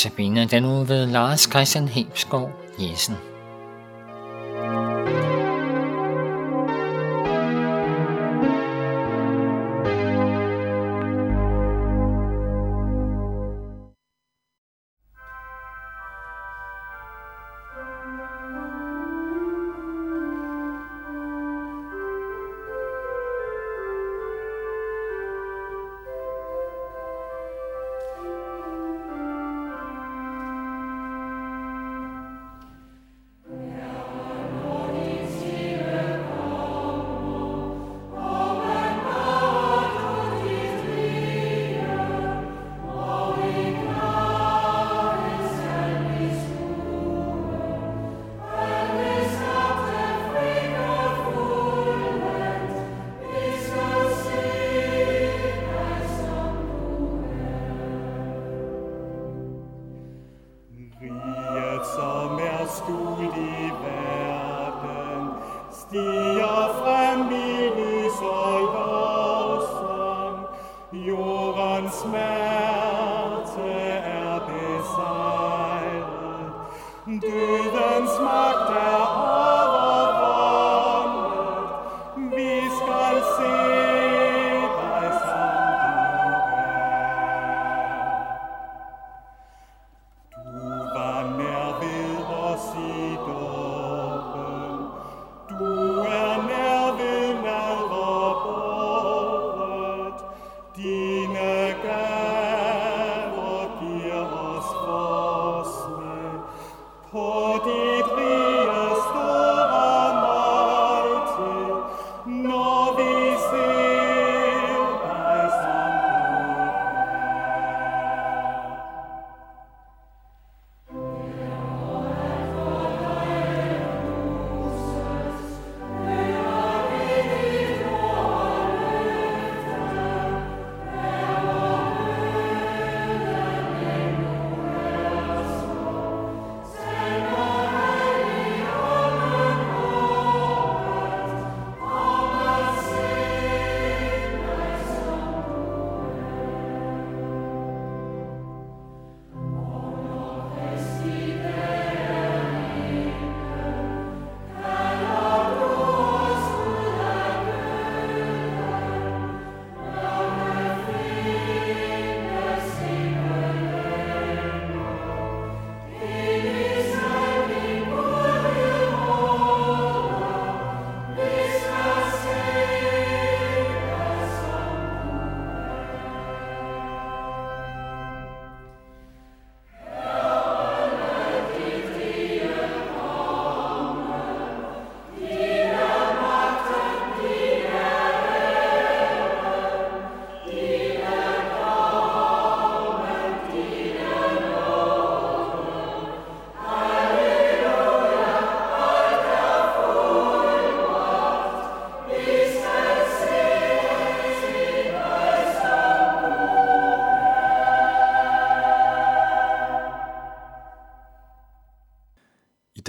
Notabene den uge ved Lars Christian Hebskov Jessen.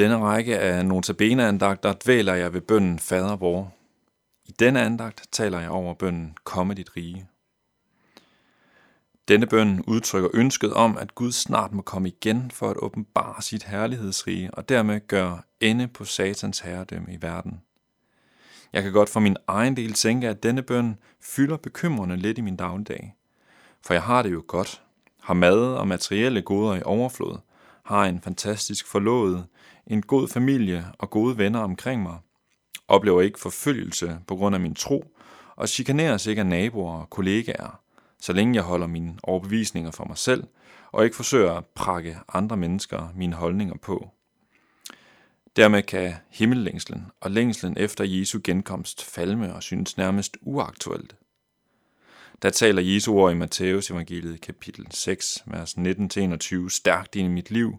Denne række af notabene-andagter dvæler jeg ved bønnen Fader vor. I denne andagt taler jeg over bønnen Komme dit rige. Denne bøn udtrykker ønsket om, at Gud snart må komme igen for at åbenbare sit herlighedsrige og dermed gøre ende på satans herredømme i verden. Jeg kan godt for min egen del tænke, at denne bøn fylder bekymrende lidt i min dagligdag. For jeg har det jo godt, har mad og materielle goder i overflod, har en fantastisk forlovet, en god familie og gode venner omkring mig, oplever ikke forfølgelse på grund af min tro, og chikaneres ikke af naboer og kollegaer, så længe jeg holder mine overbevisninger for mig selv, og ikke forsøger at prakke andre mennesker mine holdninger på. Dermed kan himmellængslen og længslen efter Jesu genkomst falme og synes nærmest uaktuelt. Der taler Jesu ord i Matthæus evangeliet kapitel 6, vers 19-21 stærkt ind i mit liv.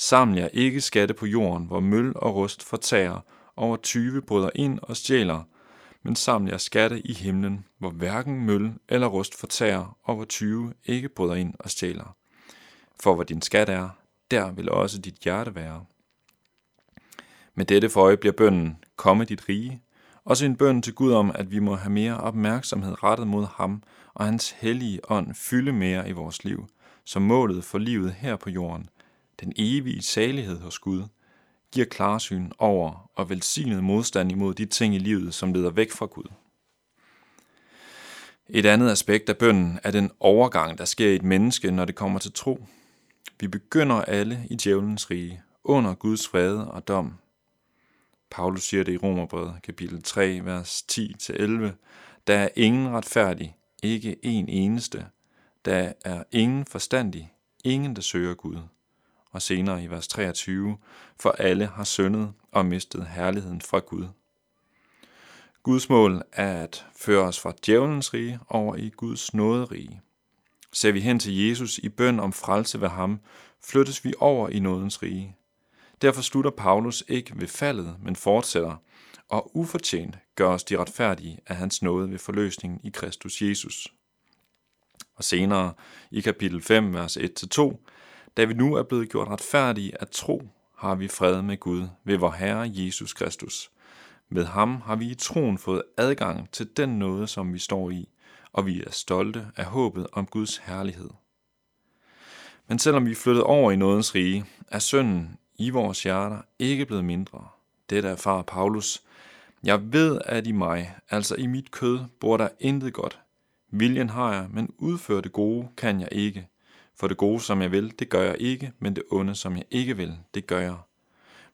Saml jer ikke skatte på jorden, hvor møl og rust fortærer, over 20 bryder ind og stjæler, men saml jer skatte i himlen, hvor hverken møl eller rust fortærer, og hvor 20 ikke bryder ind og stjæler. For hvor din skat er, der vil også dit hjerte være. Med dette for øje bliver bønnen, komme dit rige, også en bøn til Gud om, at vi må have mere opmærksomhed rettet mod ham og hans hellige ånd fylde mere i vores liv, som målet for livet her på jorden, den evige salighed hos Gud, giver klarsyn over og velsignet modstand imod de ting i livet, som leder væk fra Gud. Et andet aspekt af bønden er den overgang, der sker i et menneske, når det kommer til tro. Vi begynder alle i djævelens rige, under Guds vrede og dom. Paulus siger det i Romerbrevet, kapitel 3, vers 10-11. Der er ingen retfærdig, ikke en eneste. Der er ingen forstandig, ingen der søger Gud. Og senere i vers 23, for alle har syndet og mistet herligheden fra Gud. Guds mål er at føre os fra djævelens rige over i Guds nåderige. Ser vi hen til Jesus i bøn om frelse ved ham, flyttes vi over i nådens rige. Derfor slutter Paulus ikke ved faldet, men fortsætter, og ufortjent gør os de retfærdige af hans nåde ved forløsningen i Kristus Jesus. Og senere i kapitel 5, vers 1-2, da vi nu er blevet gjort retfærdige af tro, har vi fred med Gud ved vor Herre Jesus Kristus. Med ham har vi i troen fået adgang til den nåde, som vi står i, og vi er stolte af håbet om Guds herlighed. Men selvom vi er flyttet over i nådens rige, er synden i vores hjerter ikke blevet mindre. Dette far Paulus. Jeg ved, at i mig, altså i mit kød, bor der intet godt. Viljen har jeg, men udføre det gode kan jeg ikke. For det gode, som jeg vil, det gør jeg ikke, men det onde, som jeg ikke vil, det gør jeg.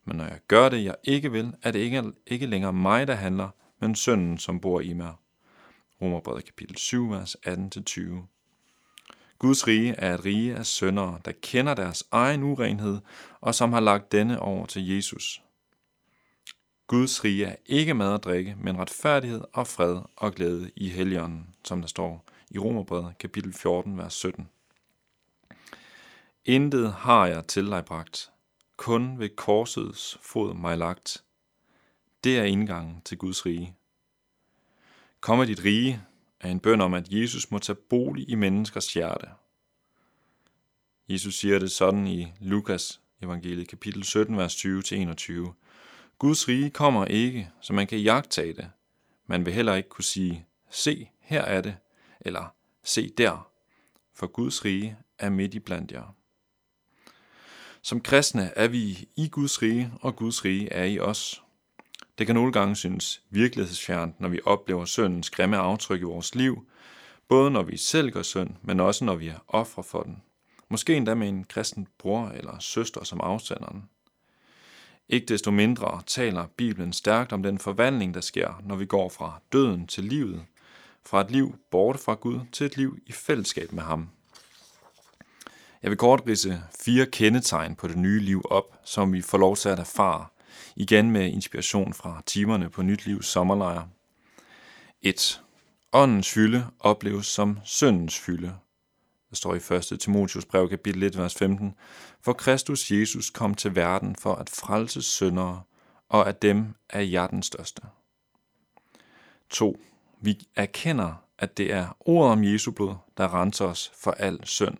Men når jeg gør det, jeg ikke vil, er det ikke, ikke længere mig, der handler, men synden, som bor i mig. Romerbrevet kapitel 7, vers 18-20. Guds rige er et rige af søndere, der kender deres egen urenhed, og som har lagt denne over til Jesus. Guds rige er ikke mad og drikke, men retfærdighed og fred og glæde i helligånden, som der står i Romerbrevet kapitel 14, vers 17. Intet har jeg til dig bragt, kun ved korsets fod mig lagt. Det er indgangen til Guds rige. Kom af dit rige er en bøn om, at Jesus må tage bolig i menneskers hjerte. Jesus siger det sådan i Lukas evangeliet kapitel 17, vers 20-21. Guds rige kommer ikke, så man kan jagtage det. Man vil heller ikke kunne sige, se, her er det, eller se der, for Guds rige er midt i blandt jer. Som kristne er vi i Guds rige, og Guds rige er i os. Det kan nogle gange synes virkelighedsfjernt, når vi oplever syndens grimme aftryk i vores liv, både når vi selv gør synd, men også når vi er ofre for den. Måske endda med en kristen bror eller søster som afsenderen. Ikke desto mindre taler Bibelen stærkt om den forvandling, der sker, når vi går fra døden til livet, fra et liv borte fra Gud til et liv i fællesskab med ham. Jeg vil kort rise fire kendetegn på det nye liv op, som vi får lov til at erfare, igen med inspiration fra timerne på Nyt Livs sommerlejr. 1. Åndens fylde opleves som syndens fylde. Der står i 1. Timotius brev kapitel 1, vers 15. For Kristus Jesus kom til verden for at frelse syndere, og at dem er jeg den største. 2. Vi erkender, at det er ordet om Jesu blod, der renser os for al synd.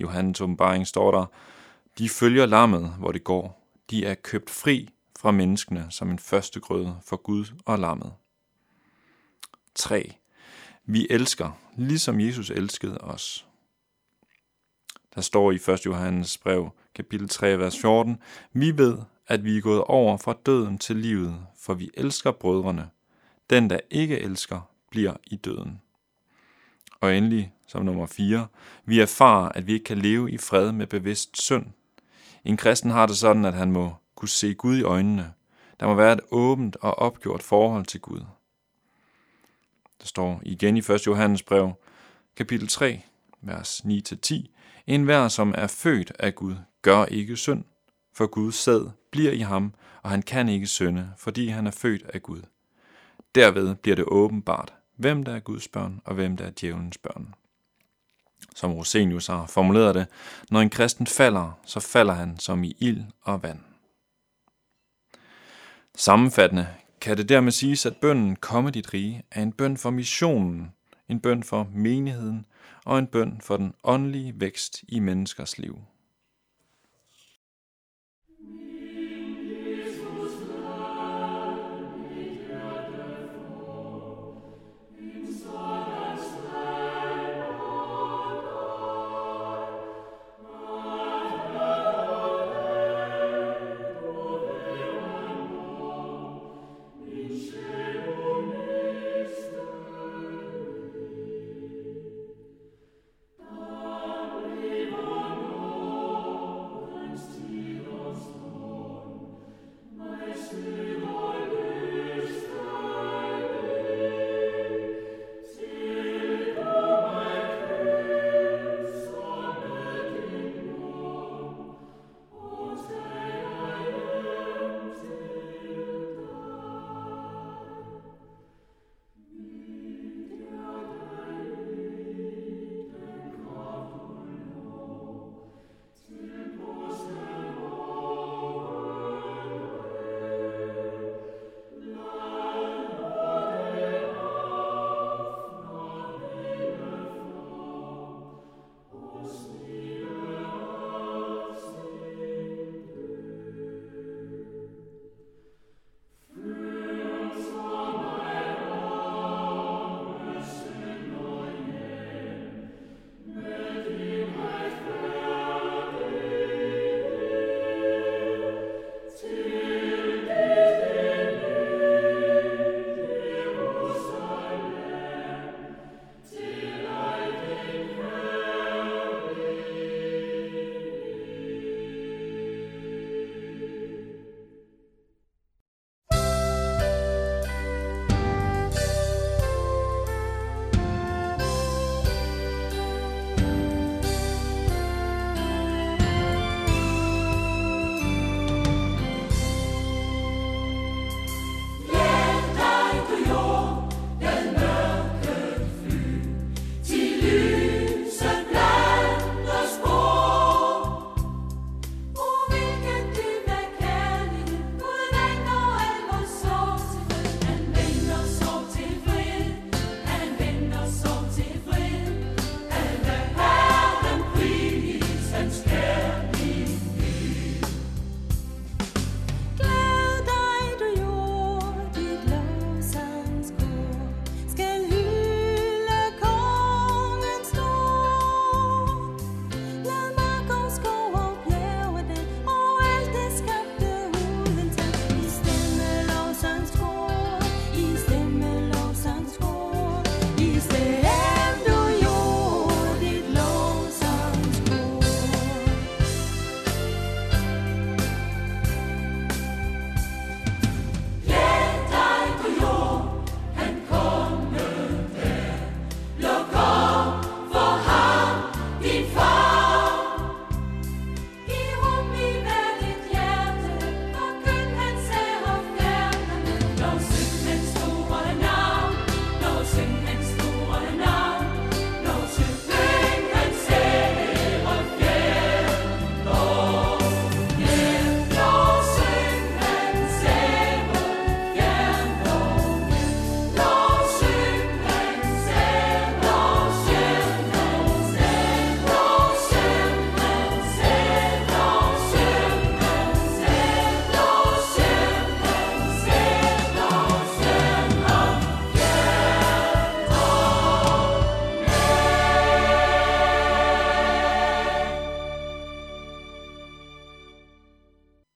Johannes åbenbaring står der, de følger lammet, hvor det går. De er købt fri fra menneskene som en første grøde for Gud og lammet. 3. Vi elsker, ligesom Jesus elskede os. Der står i 1. Johannes brev, kapitel 3, vers 14, Vi ved, at vi er gået over fra døden til livet, for vi elsker brødrene. Den, der ikke elsker, bliver i døden. Og endelig, som nummer 4, vi erfarer, at vi ikke kan leve i fred med bevidst synd. En kristen har det sådan, at han må kunne se Gud i øjnene. Der må være et åbent og opgjort forhold til Gud. Der står igen i 1. Johannes brev, kapitel 3, vers 9-10. En hver, som er født af Gud, gør ikke synd, for Guds sæd bliver i ham, og han kan ikke synde, fordi han er født af Gud. Derved bliver det åbenbart, hvem der er Guds børn, og hvem der er djævelens børn. Som Rosenius har formuleret det, når en kristen falder, så falder han som i ild og vand. Sammenfattende kan det dermed siges, at bønden Komme dit rige er en bøn for missionen, en bøn for menigheden og en bøn for den åndelige vækst i menneskers liv.